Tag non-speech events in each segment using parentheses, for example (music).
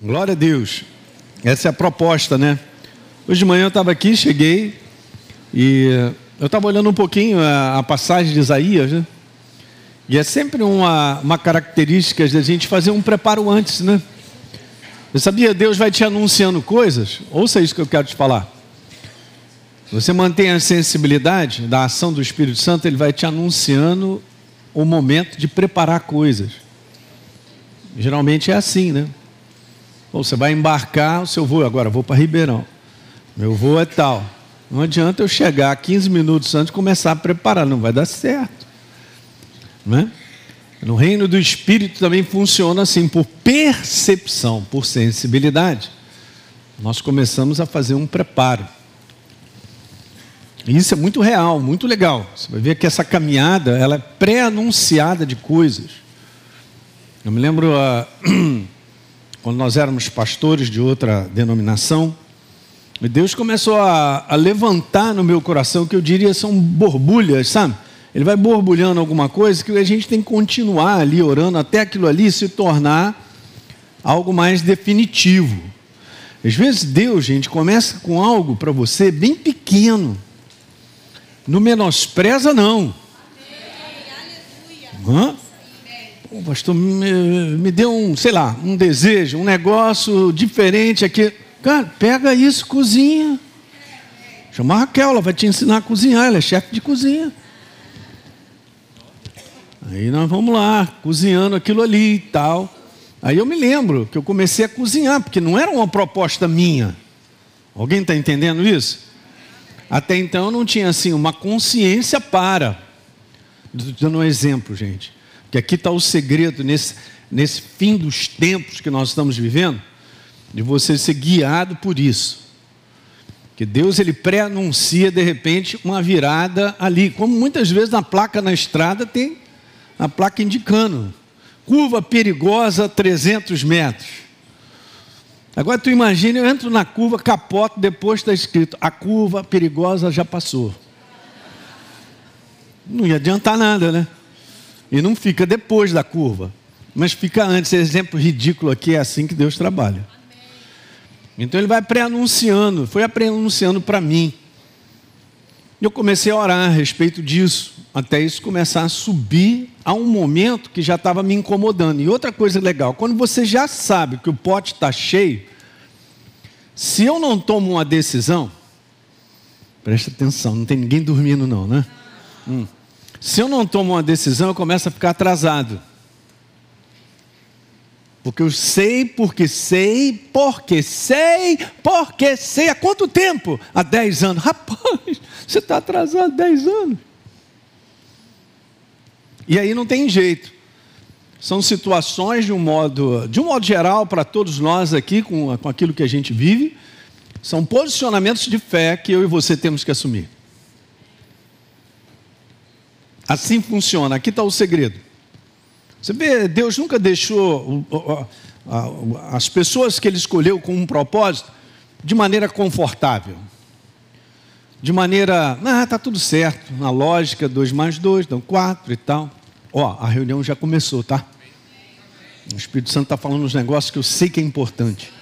Glória a Deus. Essa é a proposta, né? Hoje de manhã eu estava aqui, cheguei e eu estava olhando um pouquinho a, a, passagem de Isaías, né? E é sempre uma, uma característica de a gente fazer um preparo antes, né? Você sabia? Deus vai te anunciando coisas. Ouça isso que eu quero te falar. Você mantém a sensibilidade da ação do Espírito Santo, ele vai te anunciando o momento de preparar coisas. Geralmente é assim, né? Ou você vai embarcar o seu voo, agora vou para Ribeirão. Meu voo é tal. Não adianta eu chegar 15 minutos antes e começar a preparar, não vai dar certo. Né? No reino do Espírito também funciona assim, por percepção, por sensibilidade. Nós começamos a fazer um preparo. E isso é muito real, muito legal. Você vai ver que essa caminhada ela é pré-anunciada de coisas. Eu me lembro uh, (clears throat) quando nós éramos pastores de outra denominação, Deus começou a, a levantar no meu coração que eu diria são borbulhas, sabe? Ele vai borbulhando alguma coisa que a gente tem que continuar ali orando até aquilo ali se tornar algo mais definitivo. Às vezes Deus, gente, começa com algo para você bem pequeno. Não menospreza, não. Hã? Pô, pastor, me, me deu um, sei lá, um desejo, um negócio diferente aqui. Cara, pega isso, cozinha. Chama a Raquel, ela vai te ensinar a cozinhar, ela é chefe de cozinha. Aí nós vamos lá, cozinhando aquilo ali e tal. Aí eu me lembro que eu comecei a cozinhar, porque não era uma proposta minha. Alguém está entendendo isso? Até então eu não tinha assim uma consciência para. Estou dando um exemplo, gente. Que aqui está o segredo nesse, nesse fim dos tempos que nós estamos vivendo, de você ser guiado por isso. Que Deus ele pré-anuncia de repente uma virada ali, como muitas vezes na placa na estrada tem a placa indicando curva perigosa 300 metros. Agora tu imagina, eu entro na curva, capoto, depois está escrito a curva perigosa já passou. Não ia adiantar nada, né? E não fica depois da curva, mas fica antes. Esse exemplo ridículo aqui é assim que Deus trabalha. Então ele vai pré-anunciando, foi pré-anunciando para mim. Eu comecei a orar a respeito disso, até isso começar a subir a um momento que já estava me incomodando. E outra coisa legal, quando você já sabe que o pote está cheio, se eu não tomo uma decisão, presta atenção, não tem ninguém dormindo não, né? Hum. Se eu não tomo uma decisão, eu começo a ficar atrasado. Porque eu sei, porque sei, porque sei, porque sei. Há quanto tempo? Há 10 anos. (laughs) Rapaz, você está atrasado 10 anos. E aí não tem jeito. São situações de um modo, de um modo geral, para todos nós aqui, com, com aquilo que a gente vive, são posicionamentos de fé que eu e você temos que assumir. Assim funciona. Aqui está o segredo. Você vê, Deus nunca deixou as pessoas que Ele escolheu com um propósito de maneira confortável. De maneira, ah, tá tudo certo, na lógica, dois mais dois, dão quatro e tal. Ó, a reunião já começou, tá? O Espírito Santo está falando uns negócios que eu sei que é importante.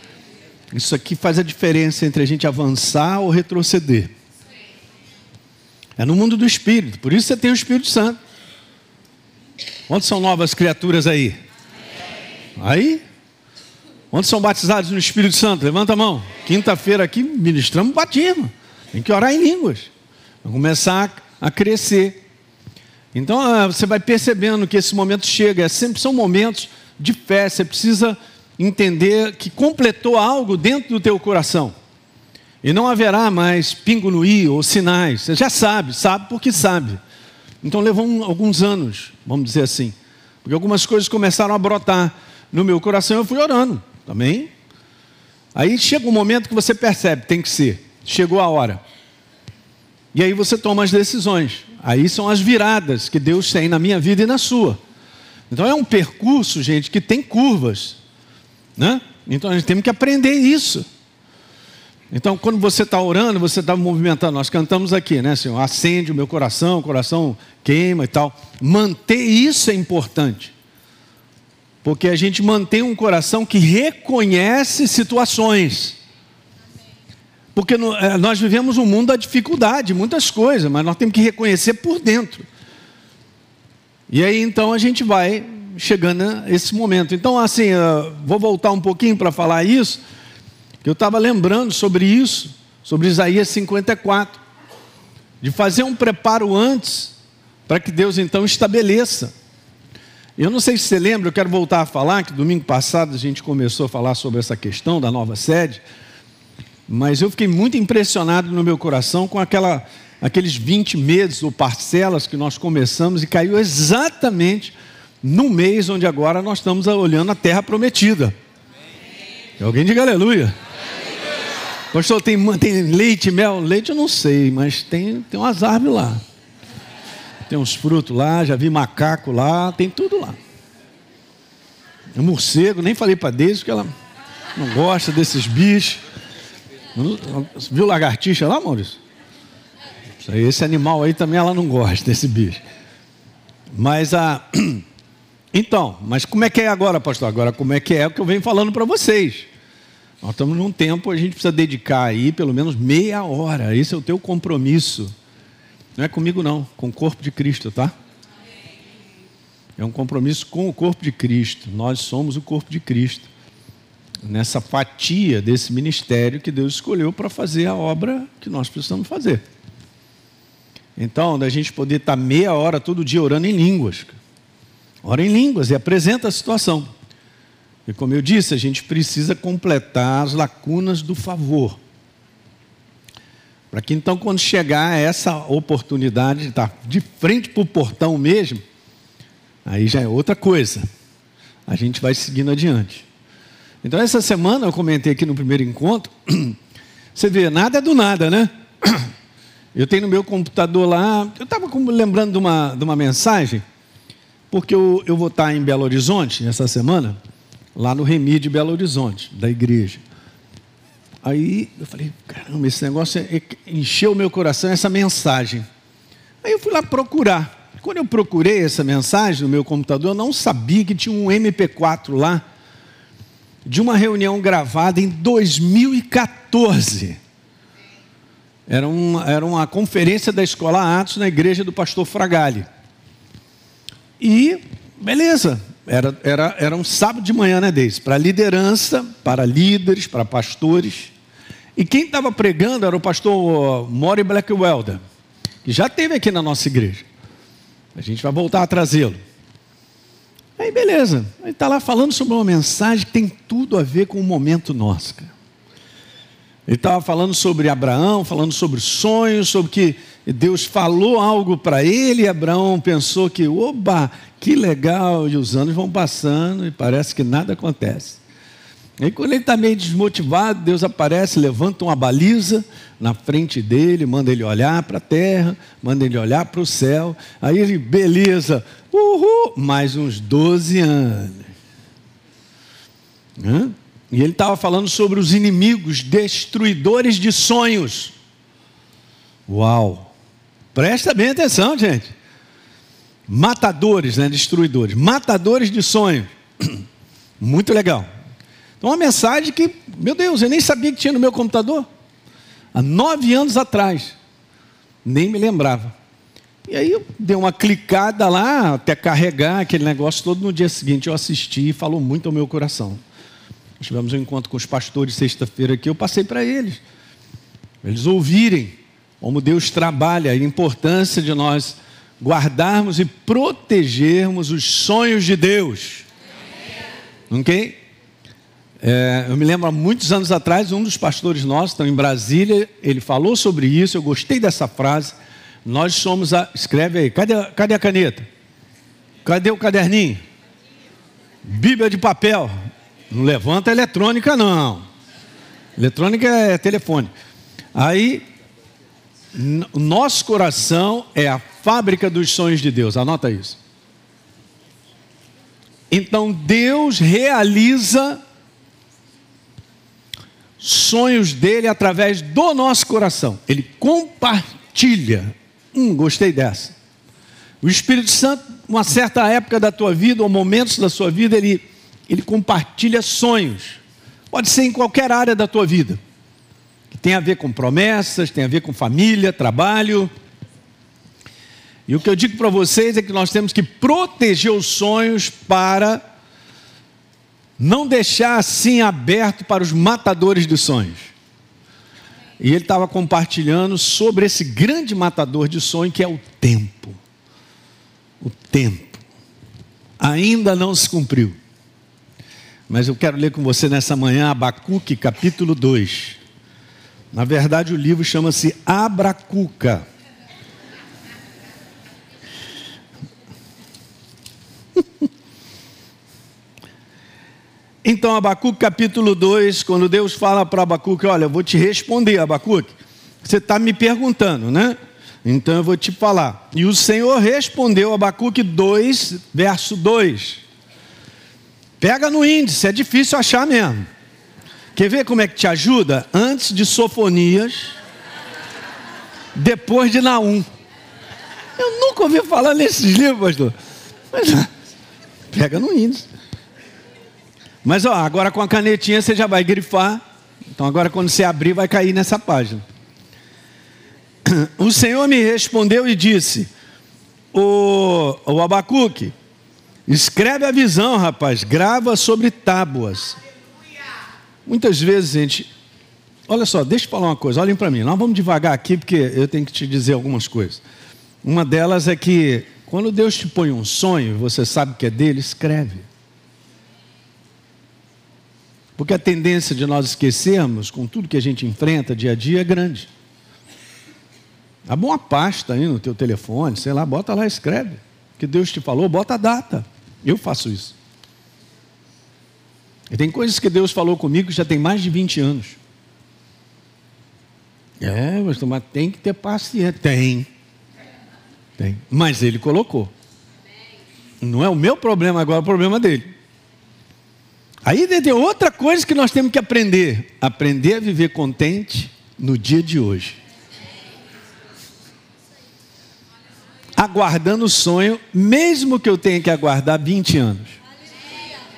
Isso aqui faz a diferença entre a gente avançar ou retroceder. É no mundo do Espírito, por isso você tem o Espírito Santo. Onde são novas criaturas aí? Aí? Onde são batizados no Espírito Santo? Levanta a mão. Quinta-feira aqui ministramos batismo. Tem que orar em línguas. Vai começar a crescer. Então ah, você vai percebendo que esse momento chega. É sempre são momentos de fé. Você precisa entender que completou algo dentro do teu coração. E não haverá mais pingo no i ou sinais. Você já sabe, sabe porque sabe. Então levou um, alguns anos, vamos dizer assim. Porque algumas coisas começaram a brotar no meu coração, eu fui orando também. Aí chega um momento que você percebe, tem que ser. Chegou a hora. E aí você toma as decisões. Aí são as viradas que Deus tem na minha vida e na sua. Então é um percurso, gente, que tem curvas. Né? Então a gente tem que aprender isso. Então, quando você está orando, você está movimentando. Nós cantamos aqui, né, Senhor? Acende o meu coração, o coração queima e tal. Manter isso é importante. Porque a gente mantém um coração que reconhece situações. Porque eh, nós vivemos um mundo da dificuldade, muitas coisas, mas nós temos que reconhecer por dentro. E aí então a gente vai chegando a esse momento. Então, assim, vou voltar um pouquinho para falar isso, eu estava lembrando sobre isso, sobre Isaías 54, de fazer um preparo antes, para que Deus então estabeleça. Eu não sei se você lembra, eu quero voltar a falar, que domingo passado a gente começou a falar sobre essa questão da nova sede, mas eu fiquei muito impressionado no meu coração com aquela, aqueles 20 meses ou parcelas que nós começamos e caiu exatamente no mês onde agora nós estamos olhando a terra prometida. Amém. Alguém diga aleluia. Pastor, tem, tem leite, mel? Leite eu não sei, mas tem, tem umas árvores lá. Tem uns frutos lá, já vi macaco lá, tem tudo lá. É morcego, nem falei para Deise porque ela não gosta desses bichos. Viu lagartixa lá, Maurício? Esse animal aí também ela não gosta desse bicho. Mas a. (clears throat) Então, mas como é que é agora, pastor? Agora, como é que é o que eu venho falando para vocês? Nós estamos num tempo, a gente precisa dedicar aí pelo menos meia hora. Esse é o teu compromisso. Não é comigo, não, com o corpo de Cristo, tá? É um compromisso com o corpo de Cristo. Nós somos o corpo de Cristo. Nessa fatia desse ministério que Deus escolheu para fazer a obra que nós precisamos fazer. Então, da gente poder estar meia hora todo dia orando em línguas. Ora em línguas e apresenta a situação. E como eu disse, a gente precisa completar as lacunas do favor. Para que então, quando chegar essa oportunidade de estar de frente para o portão mesmo, aí já é outra coisa. A gente vai seguindo adiante. Então, essa semana eu comentei aqui no primeiro encontro. (clears throat) Você vê, nada é do nada, né? (clears throat) Eu tenho no meu computador lá. Eu estava lembrando de uma, de uma mensagem porque eu, eu vou estar em Belo Horizonte essa semana, lá no Remi de Belo Horizonte, da igreja. Aí eu falei, caramba, esse negócio é, é, encheu meu coração, essa mensagem. Aí eu fui lá procurar. Quando eu procurei essa mensagem no meu computador, eu não sabia que tinha um MP4 lá, de uma reunião gravada em 2014. Era uma, era uma conferência da Escola Atos na igreja do pastor Fragali. E, beleza, era, era, era um sábado de manhã, né, Deise? Para liderança, para líderes, para pastores. E quem estava pregando era o pastor Mori Blackwelder, que já teve aqui na nossa igreja. A gente vai voltar a trazê-lo. Aí, beleza. Ele está lá falando sobre uma mensagem que tem tudo a ver com o momento nosso. Cara. Ele estava falando sobre Abraão, falando sobre sonhos, sobre que Deus falou algo para ele e Abraão pensou que, oba, que legal, e os anos vão passando e parece que nada acontece. E quando ele está meio desmotivado, Deus aparece, levanta uma baliza na frente dele, manda ele olhar para a terra, manda ele olhar para o céu. Aí ele, beleza, uhul, mais uns 12 anos. Hã? E ele estava falando sobre os inimigos destruidores de sonhos. Uau! Presta bem atenção, gente. Matadores, né? Destruidores. Matadores de sonhos. (clears throat) Muito legal. Então, uma mensagem que, meu Deus, eu nem sabia que tinha no meu computador. Há nove anos atrás. Nem me lembrava. E aí eu dei uma clicada lá, até carregar aquele negócio todo. No dia seguinte eu assisti e falou muito ao meu coração. Nós tivemos um encontro com os pastores sexta-feira aqui, eu passei para eles. Eles ouvirem como Deus trabalha, a importância de nós guardarmos e protegermos os sonhos de Deus. Ok? É, eu me lembro há muitos anos atrás, um dos pastores nossos, estão em Brasília, ele falou sobre isso, eu gostei dessa frase. Nós somos a. Escreve aí, cadê, cadê a caneta? Cadê o caderninho? Bíblia de papel. Não levanta eletrônica, não. Eletrônica é telefone. Aí nosso coração é a fábrica dos sonhos de Deus, anota isso. Então Deus realiza sonhos dele através do nosso coração. Ele compartilha. Hum, gostei dessa. O Espírito Santo, uma certa época da tua vida, ou momentos da sua vida, ele, ele compartilha sonhos. Pode ser em qualquer área da tua vida. Que tem a ver com promessas, tem a ver com família, trabalho. E o que eu digo para vocês é que nós temos que proteger os sonhos para não deixar assim aberto para os matadores de sonhos. E ele estava compartilhando sobre esse grande matador de sonho que é o tempo. O tempo. Ainda não se cumpriu. Mas eu quero ler com você nessa manhã Abacuque, capítulo 2. Na verdade, o livro chama-se Abracuca. (laughs) Então, Abacuque capítulo 2, quando Deus fala para Abacuque: Olha, eu vou te responder, Abacuque. Você está me perguntando, né? Então eu vou te falar. E o Senhor respondeu, Abacuque 2, verso 2. Pega no índice, é difícil achar mesmo. Quer ver como é que te ajuda? Antes de Sofonias, depois de Naum. Eu nunca ouvi falar nesses livros, pastor. Mas, (laughs) pega no índice. Mas ó, agora com a canetinha você já vai grifar. Então agora quando você abrir vai cair nessa página. (clears throat) O Senhor me respondeu e disse: O, o Abacuque, Escreve a visão, rapaz, grava sobre tábuas. Muitas vezes, gente, olha só, deixa eu falar uma coisa, olhem para mim, nós vamos devagar aqui porque eu tenho que te dizer algumas coisas. Uma delas é que quando Deus te põe um sonho, você sabe que é dele, escreve. Porque a tendência de nós esquecermos, com tudo que a gente enfrenta dia a dia, é grande. Abre uma pasta aí no teu telefone, sei lá, bota lá, escreve. Que Deus te falou, bota a data. Eu faço isso. E tem coisas que Deus falou comigo que já tem mais de 20 anos. É, mas tem que ter paciência. Tem. Tem. Mas ele colocou. Não é o meu problema agora, é o problema dele. Aí tem outra coisa que nós temos que aprender: aprender a viver contente no dia de hoje. Aguardando o sonho, mesmo que eu tenha que aguardar 20 anos.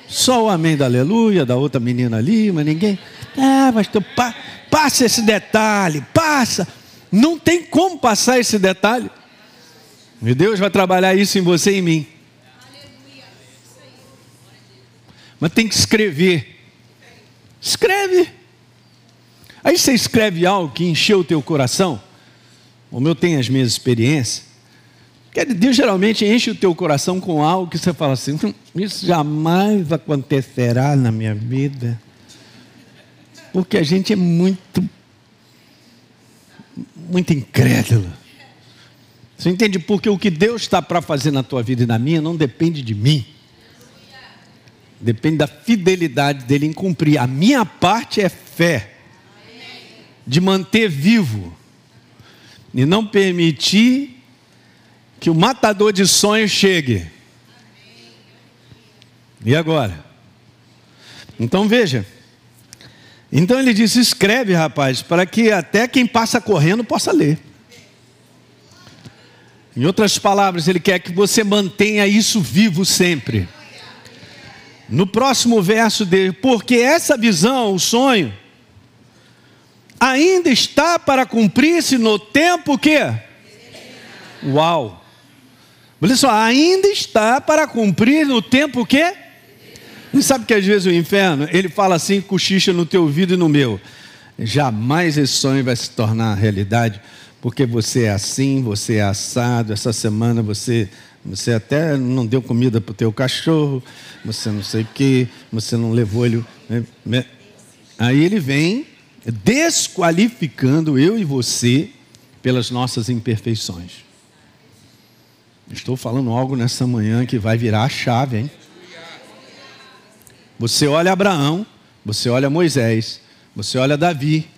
Só o amém da aleluia, da outra menina ali, mas ninguém. Ah, mas tu pa, passa esse detalhe, passa. Não tem como passar esse detalhe. E Deus vai trabalhar isso em você e em mim. Mas tem que escrever. Escreve. Aí você escreve algo que encheu o teu coração. Como eu tenho as minhas experiências. Deus geralmente enche o teu coração com algo que você fala assim: hum, isso jamais acontecerá na minha vida. Porque a gente é muito, muito incrédulo. Você entende? Porque o que Deus está para fazer na tua vida e na minha não depende de mim. Depende da fidelidade dele em cumprir. A minha parte é fé. De manter vivo. E não permitir que o matador de sonhos chegue. E agora? Então veja. Então ele disse: escreve, rapaz, para que até quem passa correndo possa ler. Em outras palavras, ele quer que você mantenha isso vivo sempre. No próximo verso dele, porque essa visão, o sonho, ainda está para cumprir-se no tempo que. Uau! Olha só, ainda está para cumprir no tempo que? E sabe que às vezes o inferno, ele fala assim, cochicha no teu ouvido e no meu. Jamais esse sonho vai se tornar realidade, porque você é assim, você é assado, essa semana você, você até não deu comida para o teu cachorro, você não sei o que, você não levou ele. Né, né. Aí ele vem desqualificando eu e você pelas nossas imperfeições. Estou falando algo nessa manhã que vai virar a chave, hein? Você olha Abraão, você olha Moisés, você olha Davi,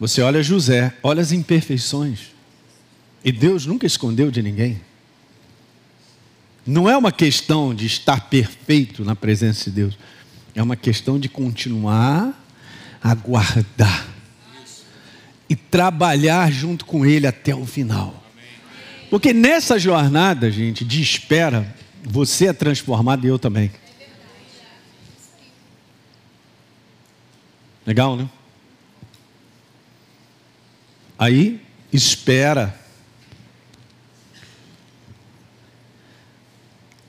você olha José, olha as imperfeições. E Deus nunca escondeu de ninguém. Não é uma questão de estar perfeito na presença de Deus, é uma questão de continuar a guardar e trabalhar junto com Ele até o final. Porque nessa jornada, gente, de espera, você é transformado e eu também. Legal, né? Aí, espera.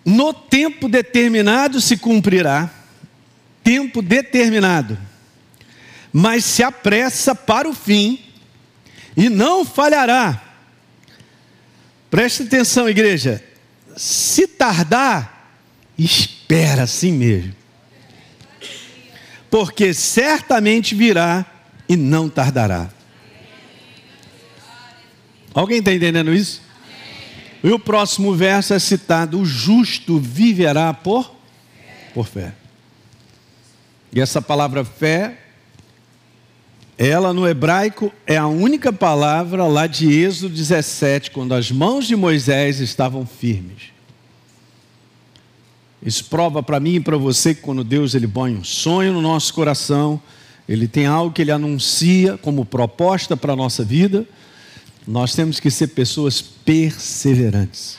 No tempo determinado se cumprirá. Tempo determinado. Mas se apressa para o fim e não falhará. Preste atenção, igreja. Se tardar, espera assim mesmo. Porque certamente virá e não tardará. Alguém está entendendo isso? E o próximo verso é citado: o justo viverá por, por fé. E essa palavra fé, ela no hebraico é a única palavra lá de Êxodo 17, quando as mãos de Moisés estavam firmes. Isso prova para mim e para você que quando Deus ele põe um sonho no nosso coração, ele tem algo que ele anuncia como proposta para a nossa vida, nós temos que ser pessoas perseverantes,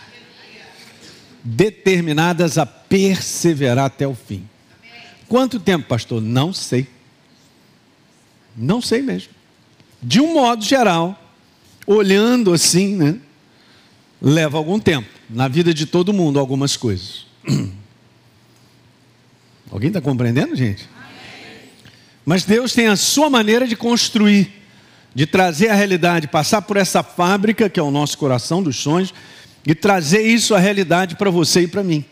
determinadas a perseverar até o fim. Quanto tempo, pastor? Não sei. Não sei mesmo. De um modo geral, olhando assim, né? Leva algum tempo. Na vida de todo mundo, algumas coisas. (clears throat) Alguém está compreendendo, gente? Mas Deus tem a sua maneira de construir de trazer a realidade, passar por essa fábrica que é o nosso coração dos sonhos e trazer isso à realidade para você e para mim,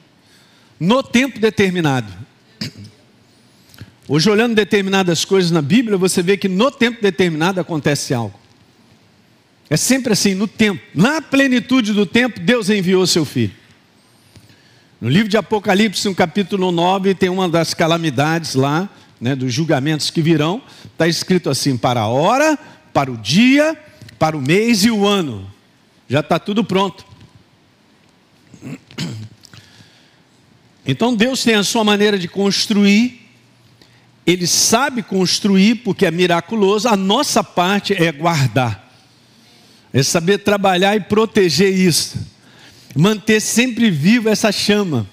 no tempo determinado. (clears throat) Hoje, olhando determinadas coisas na Bíblia, você vê que no tempo determinado acontece algo. É sempre assim, no tempo. Na plenitude do tempo, Deus enviou seu filho. No livro de Apocalipse, no capítulo 9, tem uma das calamidades lá, né, dos julgamentos que virão. Está escrito assim: para a hora, para o dia, para o mês e o ano. Já está tudo pronto. Então Deus tem a sua maneira de construir, Ele sabe construir porque é miraculoso, a nossa parte é guardar, é saber trabalhar e proteger isso, manter sempre viva essa chama.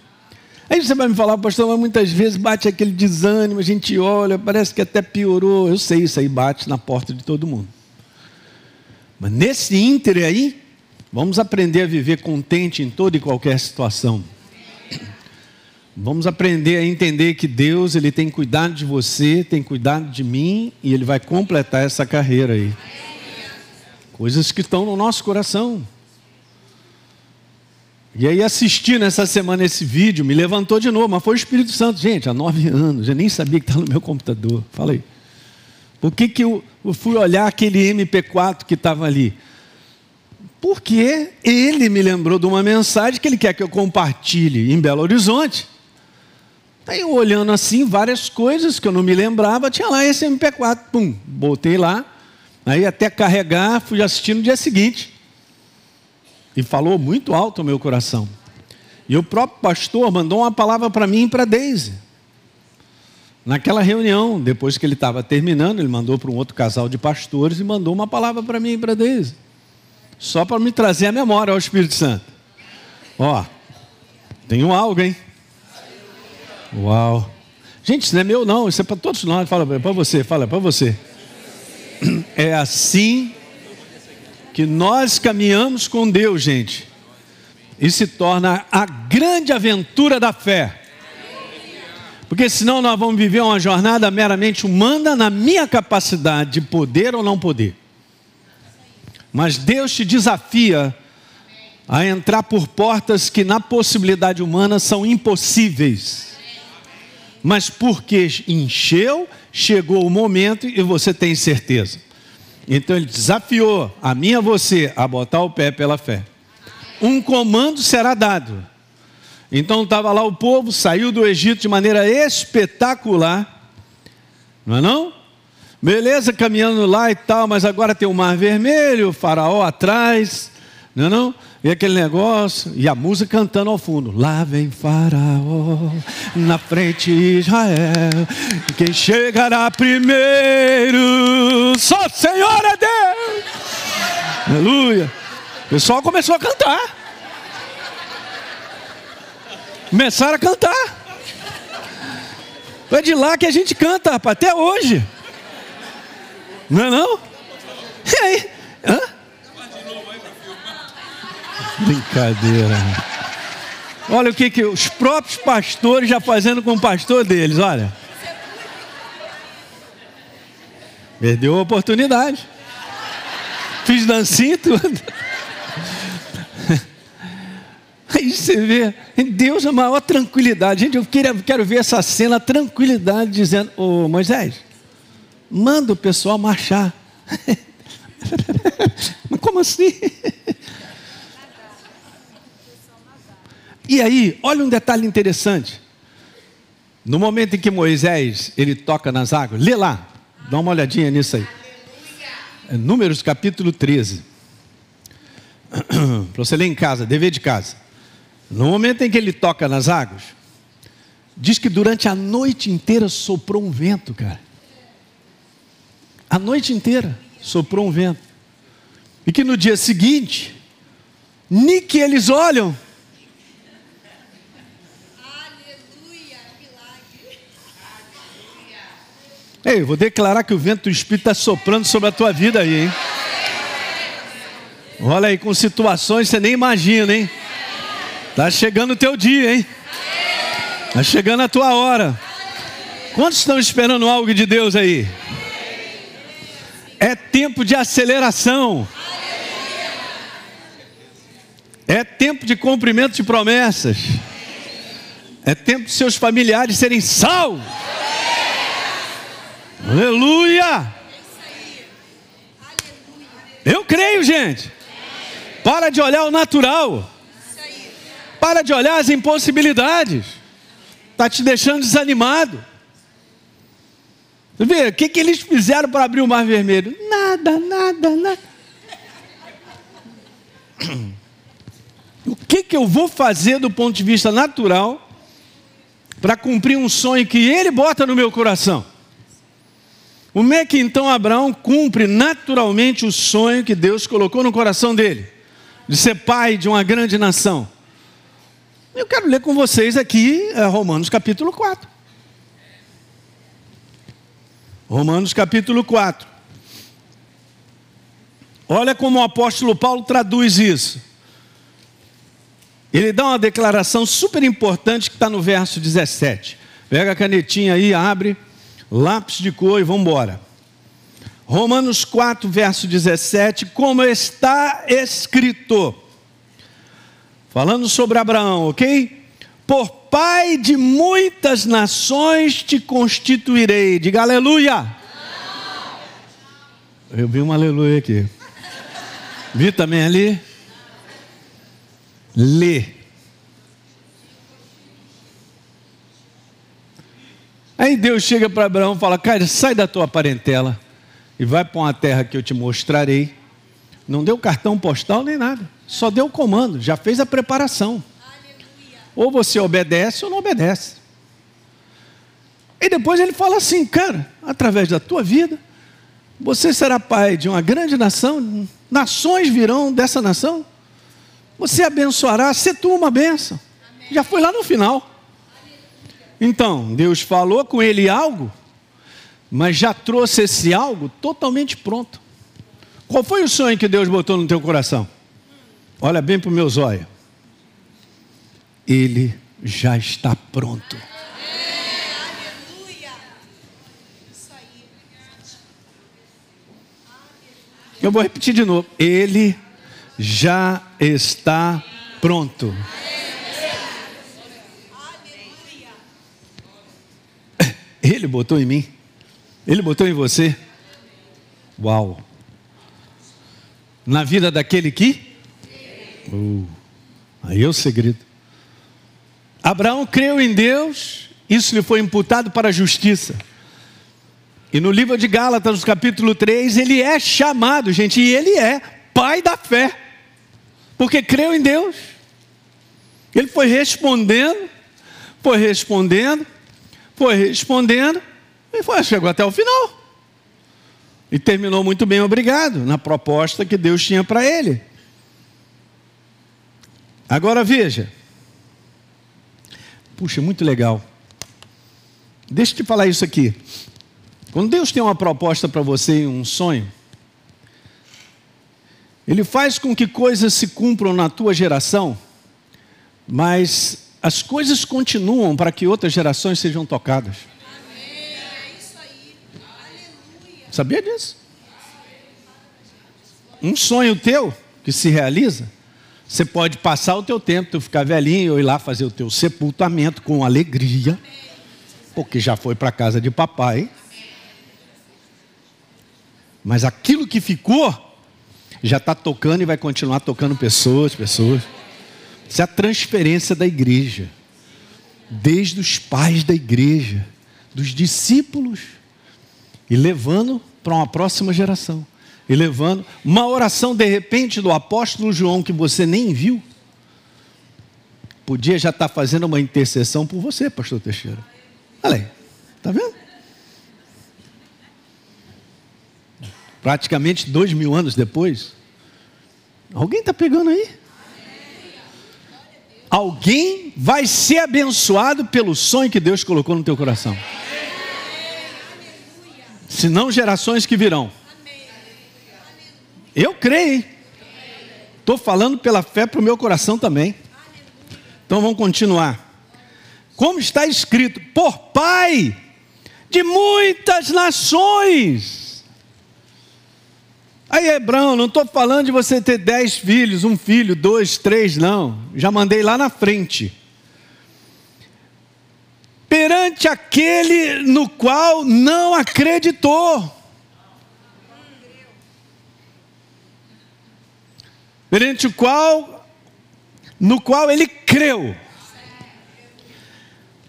Aí você vai me falar, pastor, mas muitas vezes bate aquele desânimo, a gente olha, parece que até piorou. Eu sei, isso aí bate na porta de todo mundo. Mas nesse ínter aí, vamos aprender a viver contente em toda e qualquer situação. Vamos aprender a entender que Deus ele tem cuidado de você, tem cuidado de mim e ele vai completar essa carreira aí. Coisas que estão no nosso coração. E aí assistir nessa semana esse vídeo me levantou de novo, mas foi o Espírito Santo, gente, há nove anos, eu nem sabia que estava no meu computador. Fala aí. Por que, que eu, eu fui olhar aquele MP4 que estava ali? Porque ele me lembrou de uma mensagem que ele quer que eu compartilhe em Belo Horizonte. Aí eu olhando assim, várias coisas que eu não me lembrava, tinha lá esse MP4, pum, botei lá, aí até carregar, fui assistir no dia seguinte. E falou muito alto o meu coração. E o próprio pastor mandou uma palavra para mim e para Deise. Naquela reunião, depois que ele estava terminando, ele mandou para um outro casal de pastores e mandou uma palavra para mim e para Deise. Só para me trazer a memória ao Espírito Santo. Ó, tenho algo, hein? Uau. Gente, isso não é meu, não. Isso é para todos nós. Fala para você, fala para você. (clears throat) É assim que nós caminhamos com Deus, gente, e se torna a grande aventura da fé. Porque senão nós vamos viver uma jornada meramente humana na minha capacidade de poder ou não poder. Mas Deus te desafia a entrar por portas que na possibilidade humana são impossíveis. Mas porque encheu, chegou o momento e você tem certeza. Então ele desafiou a mim e a você a botar o pé pela fé. Um comando será dado. Então estava lá o povo, saiu do Egito de maneira espetacular. Não é não? Beleza, caminhando lá e tal, mas agora tem o mar vermelho, o faraó atrás, não é não? E aquele negócio, e a música cantando ao fundo. Lá vem Faraó, na frente Israel. Quem chegará primeiro? Só o Senhor é Deus. Aleluia. O pessoal começou a cantar. Começaram a cantar. É de lá que a gente canta, rapaz, até hoje. Não é não? E aí? Hã? Brincadeira. Olha o que, que os próprios pastores já fazendo com o pastor deles, olha. Perdeu a oportunidade. Fiz dancinha e tudo. (laughs) Aí você vê, Deus é a maior tranquilidade. Gente, eu quero, quero ver essa cena, tranquilidade, dizendo: Ô Moisés, manda o pessoal marchar. (laughs) Mas como assim? E aí, olha um detalhe interessante. No momento em que Moisés ele toca nas águas, lê lá, dá uma olhadinha nisso aí. É Números capítulo 13. (clears throat) Para você ler em casa, dever de casa. No momento em que ele toca nas águas, diz que durante a noite inteira soprou um vento, cara. A noite inteira soprou um vento. E que no dia seguinte, nem que eles olham, Ei, eu vou declarar que o vento do Espírito está soprando sobre a tua vida aí, hein? Olha aí, com situações você nem imagina, hein? Está chegando o teu dia, hein? Está chegando a tua hora. Quantos estão esperando algo de Deus aí? É tempo de aceleração. É tempo de cumprimento de promessas. É tempo de seus familiares serem salvos. Aleluia! Eu creio, gente. Para de olhar o natural. Para de olhar as impossibilidades. Está te deixando desanimado. Você vê, o que, que eles fizeram para abrir o mar vermelho? Nada, nada, nada. (clears throat) O que, que eu vou fazer do ponto de vista natural para cumprir um sonho que ele bota no meu coração? Como é que então Abraão cumpre naturalmente o sonho que Deus colocou no coração dele, de ser pai de uma grande nação? Eu quero ler com vocês aqui é, Romanos capítulo 4. Romanos capítulo 4. Olha como o apóstolo Paulo traduz isso. Ele dá uma declaração super importante que está no verso 17. Pega a canetinha aí, abre lápis de cor e vamos embora. Romanos 4, verso 17, como está escrito, falando sobre Abraão, ok? Por pai de muitas nações te constituirei, diga aleluia. Eu vi um aleluia aqui. Vi também ali? Lê. Aí Deus chega para Abraão e fala: Cara, sai da tua parentela e vai para uma terra que eu te mostrarei. Não deu cartão postal nem nada, só deu o comando, já fez a preparação. Aleluia. Ou você obedece ou não obedece. E depois ele fala assim: Cara, através da tua vida, você será pai de uma grande nação, nações virão dessa nação. Você abençoará, se tu uma bênção. Já foi lá no final. Então, Deus falou com ele algo, mas já trouxe esse algo totalmente pronto. Qual foi o sonho que Deus botou no teu coração? Olha bem para o meu zóio. Ele já está pronto. Eu vou repetir de novo. Ele já está pronto. Ele botou em mim. Ele botou em você. Uau. Na vida daquele que? Uh, aí é o segredo. Abraão creu em Deus, isso lhe foi imputado para a justiça. E no livro de Gálatas, no capítulo 3, ele é chamado, gente, e ele é pai da fé, porque creu em Deus. Ele foi respondendo, foi respondendo, foi respondendo e foi, chegou até o final. E terminou muito bem, obrigado, na proposta que Deus tinha para ele. Agora veja. Puxa, muito legal. Deixa eu te falar isso aqui. Quando Deus tem uma proposta para você em um sonho, Ele faz com que coisas se cumpram na tua geração, mas as coisas continuam para que outras gerações sejam tocadas. Sabia disso? Um sonho teu que se realiza, você pode passar o teu tempo, tu ficar velhinho, ou ir lá fazer o teu sepultamento com alegria, porque já foi para casa de papai. Mas aquilo que ficou, já está tocando e vai continuar tocando pessoas, pessoas. Isso é a transferência da igreja. Desde os pais da igreja, dos discípulos, e levando para uma próxima geração. E levando uma oração de repente do apóstolo João que você nem viu. Podia já estar fazendo uma intercessão por você, pastor Teixeira. Olha aí, está vendo? praticamente dois mil anos depois. Alguém está pegando aí? Alguém vai ser abençoado pelo sonho que Deus colocou no teu coração. Se não gerações que virão. Eu creio. Estou falando pela fé para o meu coração também. Então vamos continuar. Como está escrito, por Pai de muitas nações Aí, Hebrão, não estou falando de você ter dez filhos, um filho, dois, três, não. Já mandei lá na frente. Perante aquele no qual não acreditou. Perante o qual, no qual ele creu.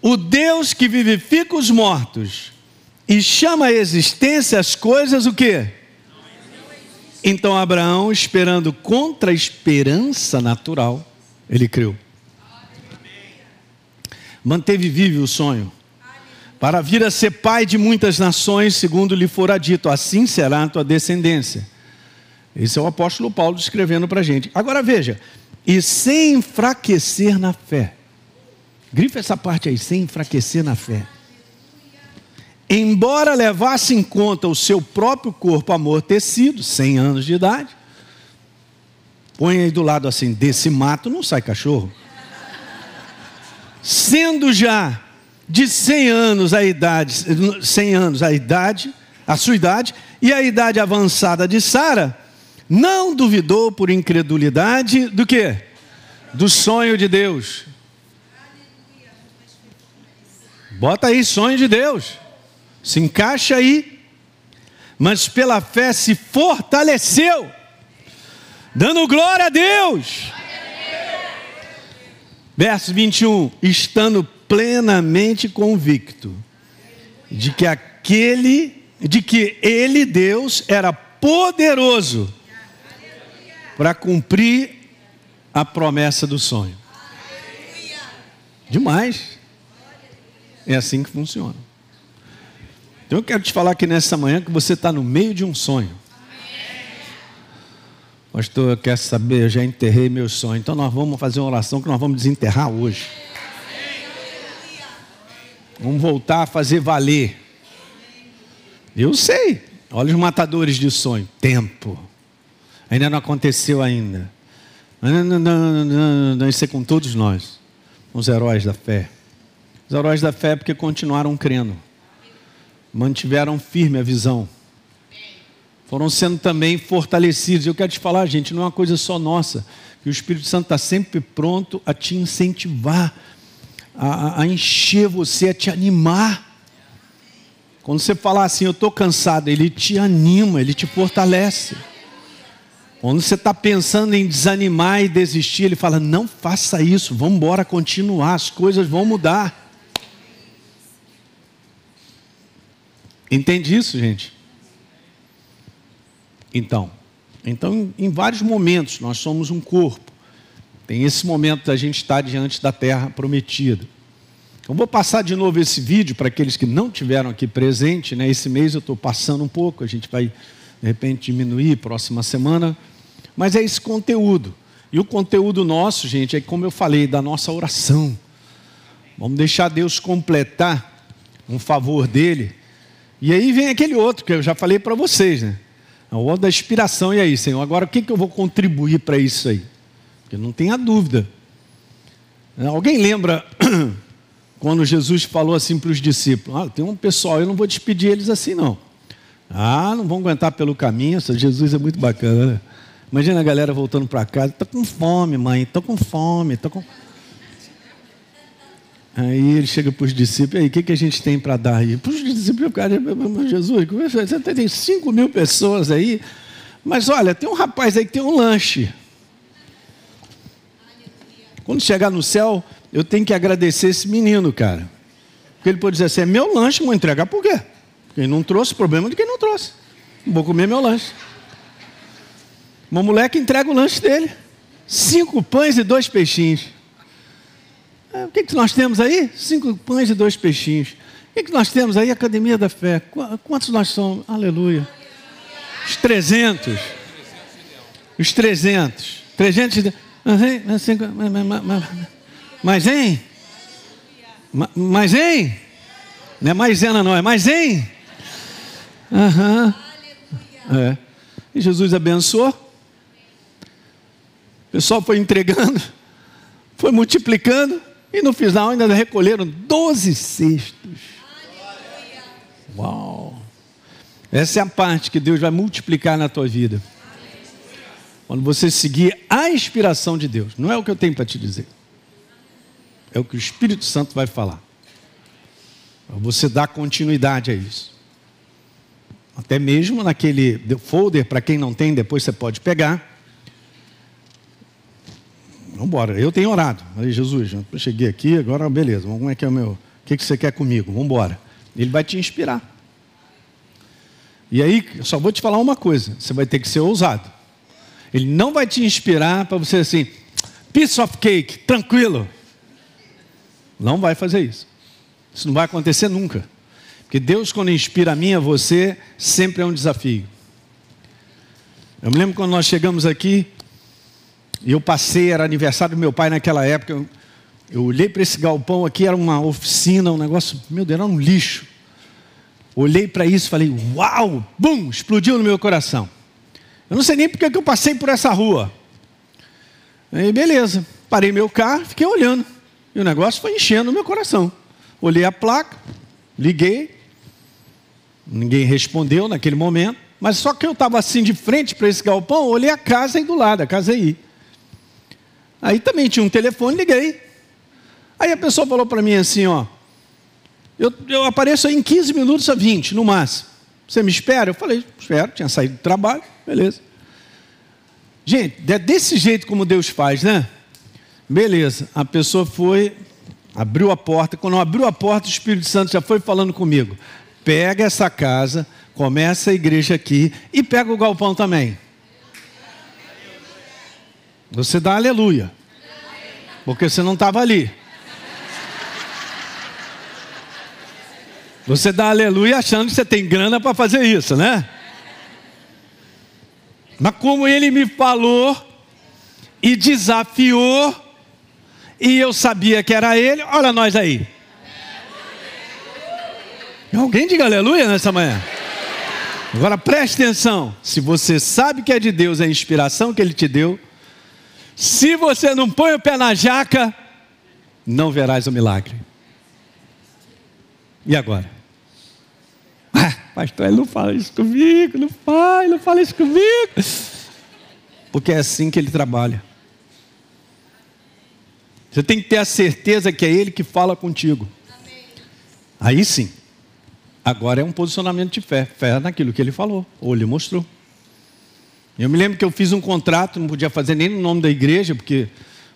O Deus que vivifica os mortos e chama a existência as coisas o quê? Então Abraão, esperando contra a esperança natural, ele creu. Manteve vivo o sonho. Para vir a ser pai de muitas nações, segundo lhe fora dito, assim será a tua descendência. Esse é o apóstolo Paulo escrevendo para a gente. Agora veja, e sem enfraquecer na fé. Grifa essa parte aí, sem enfraquecer na fé embora levasse em conta o seu próprio corpo amortecido, 100 anos de idade, põe aí do lado assim, desse mato não sai cachorro. Sendo já de 100 anos a idade, 100 anos a idade, a sua idade, e a idade avançada de Sara, não duvidou por incredulidade do que? Do sonho de Deus. Bota aí, sonho de Deus se encaixa aí, mas pela fé se fortaleceu, dando glória a Deus. Verso 21, estando plenamente convicto de que aquele, de que ele, Deus, era poderoso para cumprir a promessa do sonho. Demais. É assim que funciona. Eu quero te falar aqui nessa manhã que você está no meio de um sonho. Pastor, eu quero saber, eu já enterrei meu sonho. Então nós vamos fazer uma oração que nós vamos desenterrar hoje. Vamos voltar a fazer valer. Eu sei. Olha os matadores de sonho. Tempo. Ainda não aconteceu ainda. Isso é com todos nós. Os heróis da fé. Os heróis da fé porque continuaram crendo mantiveram firme a visão. Foram sendo também fortalecidos. Eu quero te falar, gente, não é uma coisa só nossa, que o Espírito Santo está sempre pronto a te incentivar, a, a encher você, a te animar. Quando você falar assim, eu estou cansado, ele te anima, ele te fortalece. Quando você está pensando em desanimar e desistir, ele fala: não faça isso, vamos embora continuar, as coisas vão mudar. Entende isso, gente? Então, então em vários momentos nós somos um corpo. Tem esse momento da gente estar diante da terra prometida. Eu vou passar de novo esse vídeo para aqueles que não tiveram aqui presente. Né? Esse mês eu estou passando um pouco, a gente vai de repente diminuir próxima semana. Mas é esse conteúdo. E o conteúdo nosso, gente, é como eu falei, da nossa oração. Vamos deixar Deus completar um favor dele E aí vem aquele outro que eu já falei para vocês, né? O outro da inspiração. E aí, Senhor, agora o que, que eu vou contribuir para isso aí? Porque não tenha dúvida. Alguém lembra (clears throat) quando Jesus falou assim para os discípulos: ah, tem um pessoal, eu não vou despedir eles assim, não. Ah, não vão aguentar pelo caminho. Jesus é muito bacana, né? Imagina a galera voltando para casa, estou com fome, mãe, estou com fome, estou com. Aí ele chega para os discípulos, aí, o que, que a gente tem para dar aí? Para os discípulos, cara, Jesus, você tem 5 mil pessoas aí, mas olha, tem um rapaz aí que tem um lanche. Quando chegar no céu, eu tenho que agradecer esse menino, cara. Porque ele pode dizer assim: é meu lanche, vou entregar por quê? Quem não trouxe, problema de quem não trouxe. Vou comer meu lanche. Uma mulher que entrega o lanche dele: cinco pães e dois peixinhos. É, o que, que nós temos aí? Cinco pães e dois peixinhos. O que, que nós temos aí? Academia da Fé. Quantos nós somos? Aleluia. Os 300. Os 300. 300. Mas hein? Mas hein? Não é maisena, não, é mais hein? Aham. É. E Jesus abençoou. O pessoal foi entregando, (laughs) foi multiplicando. E no final ainda recolheram 12 cestos. Uau! Essa é a parte que Deus vai multiplicar na tua vida. Quando você seguir a inspiração de Deus. Não é o que eu tenho para te dizer. É o que o Espírito Santo vai falar. Você dá continuidade a isso. Até mesmo naquele folder, para quem não tem, depois você pode pegar. Vamos embora. Eu tenho orado. Aí, Jesus, eu cheguei aqui, agora beleza. Como é que é o meu? O que, que você quer comigo? Vamos embora. Ele vai te inspirar. E aí, eu só vou te falar uma coisa: você vai ter que ser ousado. Ele não vai te inspirar para você assim, piece of cake, tranquilo. Não vai fazer isso. Isso não vai acontecer nunca. Porque Deus, quando inspira a mim e a você, sempre é um desafio. Eu me lembro quando nós chegamos aqui, e eu passei, era aniversário do meu pai naquela época. Eu, eu olhei para esse galpão aqui, era uma oficina, um negócio, meu Deus, era um lixo. Olhei para isso falei, uau, bum, explodiu no meu coração. Eu não sei nem porque que eu passei por essa rua. Aí, beleza, parei meu carro, fiquei olhando. E o negócio foi enchendo o meu coração. Olhei a placa, liguei, ninguém respondeu naquele momento. Mas só que eu estava assim de frente para esse galpão, olhei a casa aí do lado, a casa aí. Aí também tinha um telefone, liguei. Aí a pessoa falou para mim assim, ó, eu, eu apareço aí em 15 minutos a 20, no máximo. Você me espera? Eu falei, espero, tinha saído do trabalho, beleza. Gente, é desse jeito como Deus faz, né? Beleza, a pessoa foi, abriu a porta, quando abriu a porta, o Espírito Santo já foi falando comigo. Pega essa casa, começa a igreja aqui e pega o galpão também. Você dá aleluia. Porque você não estava ali. Você dá aleluia achando que você tem grana para fazer isso, né? Mas como ele me falou e desafiou, e eu sabia que era ele, olha nós aí. Alguém diga aleluia nessa manhã. Agora preste atenção: se você sabe que é de Deus a inspiração que ele te deu, se você não põe o pé na jaca, não verás o milagre. E agora? Ah, pastor, ele não fala isso comigo, não fala, não fala isso comigo. Porque é assim que ele trabalha. Você tem que ter a certeza que é ele que fala contigo. Aí sim. Agora é um posicionamento de fé. Fé naquilo que ele falou, ou ele mostrou. Eu me lembro que eu fiz um contrato, não podia fazer nem no nome da igreja, porque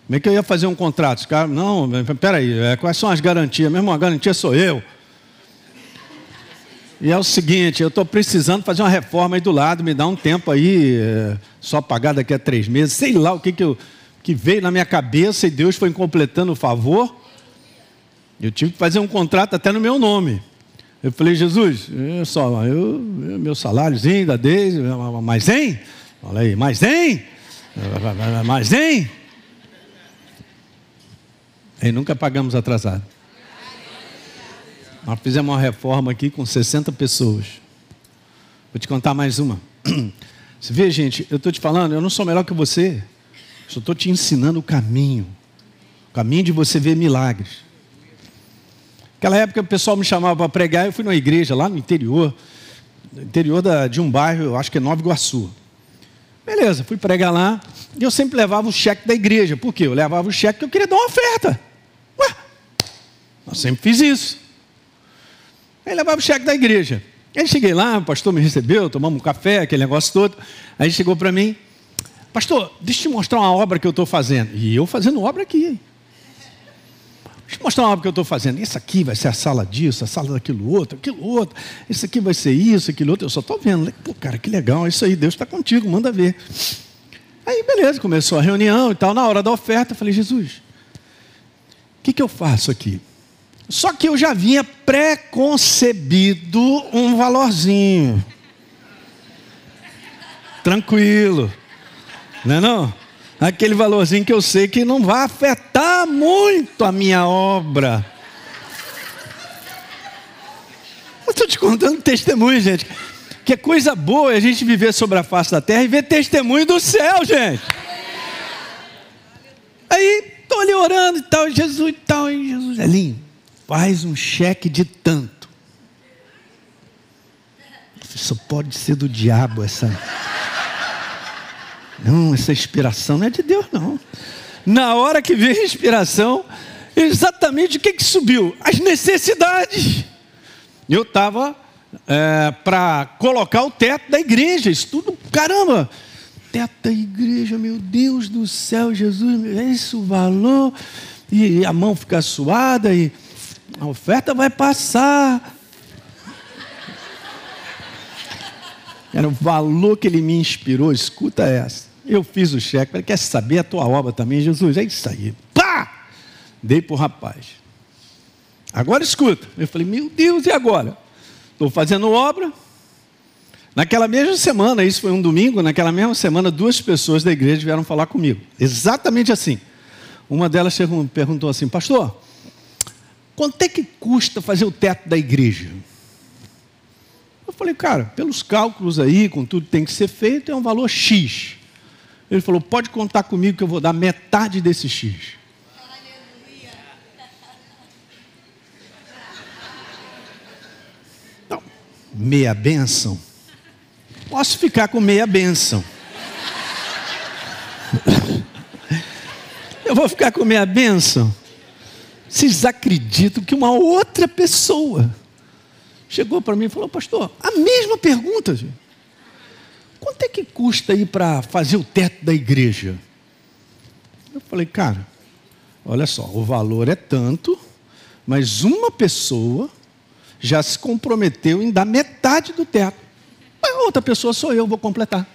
como é que eu ia fazer um contrato? Os caras, não, peraí, é, quais são as garantias? Mesmo a garantia sou eu. E é o seguinte, eu estou precisando fazer uma reforma aí do lado, me dá um tempo aí, é, só pagar daqui a três meses, sei lá o que, que, eu, que veio na minha cabeça e Deus foi completando o favor. Eu tive que fazer um contrato até no meu nome. Eu falei, Jesus, eu só, eu, meu saláriozinho da dei, mas hein? Olha aí, mais tem? Mais tem? E nunca pagamos atrasado. Nós fizemos uma reforma aqui com 60 pessoas. Vou te contar mais uma. (clears throat) Você vê, gente, eu estou te falando, eu não sou melhor que você. Só estou te ensinando o caminho. O caminho de você ver milagres. Naquela época o pessoal me chamava para pregar, eu fui numa igreja lá no interior, no interior da, de um bairro, eu acho que é Nova Iguaçu. Beleza, fui pregar lá, e eu sempre levava o cheque da igreja. Por quê? Eu levava o cheque porque eu queria dar uma oferta. Ué, eu sempre fiz isso. Aí levava o cheque da igreja. Aí cheguei lá, o pastor me recebeu, tomamos um café, aquele negócio todo. Aí chegou para mim, pastor, deixa eu te mostrar uma obra que eu estou fazendo. E eu fazendo obra aqui. Deixa eu mostrar obra que eu estou fazendo. Isso aqui vai ser a sala disso, a sala daquilo outro, aquilo outro. Isso aqui vai ser isso, aquilo outro. Eu só estou vendo. Pô, cara, que legal. Isso aí, Deus está contigo, manda ver. Aí, beleza, começou a reunião e tal. Na hora da oferta, eu falei, Jesus, o que, que eu faço aqui? Só que eu já vinha preconcebido um valorzinho. Tranquilo. Não é não? Aquele valorzinho que eu sei que não vai afetar muito a minha obra. Eu estou te contando testemunho, gente. Que é coisa boa a gente viver sobre a face da terra e ver testemunho do céu, gente. Aí, estou ali orando e tal, Jesus e tal, e Jesus lindo faz um cheque de tanto. Isso pode ser do diabo essa. Não, essa inspiração não é de Deus, não. Na hora que veio a inspiração, exatamente o que, que subiu? As necessidades. Eu estava é, para colocar o teto da igreja, isso tudo, caramba, teto da igreja, meu Deus do céu, Jesus, esse o valor, e a mão fica suada, e a oferta vai passar. Era o valor que ele me inspirou. Escuta essa. Eu fiz o cheque. Falei, quer saber a tua obra também, Jesus? É isso aí. Pá! Dei para o rapaz. Agora escuta. Eu falei, meu Deus, e agora? Estou fazendo obra. Naquela mesma semana, isso foi um domingo, naquela mesma semana, duas pessoas da igreja vieram falar comigo. Exatamente assim. Uma delas perguntou assim, pastor, Quanto é que custa fazer o teto da igreja? Eu falei, cara, pelos cálculos aí, com tudo que tem que ser feito, é um valor X. Ele falou, pode contar comigo que eu vou dar metade desse X. Não, meia benção. Posso ficar com meia benção. Eu vou ficar com meia benção. Vocês acreditam que uma outra pessoa chegou para mim e falou, pastor, a mesma pergunta. Gente. Quanto é que custa ir para fazer o teto da igreja? Eu falei, cara, olha só, o valor é tanto, mas uma pessoa já se comprometeu em dar metade do teto. A outra pessoa sou eu, vou completar.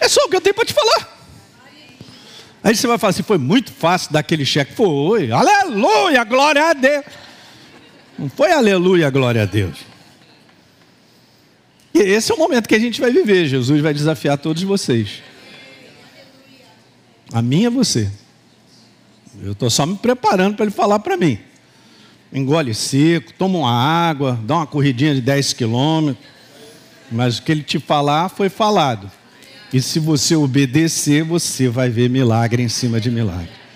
É só o que eu tenho para te falar. Aí você vai falar assim: foi muito fácil dar aquele cheque. Foi, aleluia, glória a Deus. Não foi aleluia, glória a Deus. E esse é o momento que a gente vai viver. Jesus vai desafiar todos vocês. A mim é você. Eu estou só me preparando para ele falar para mim. Engole seco, toma uma água, dá uma corridinha de 10 quilômetros. Mas o que ele te falar foi falado. E se você obedecer, você vai ver milagre em cima de milagre.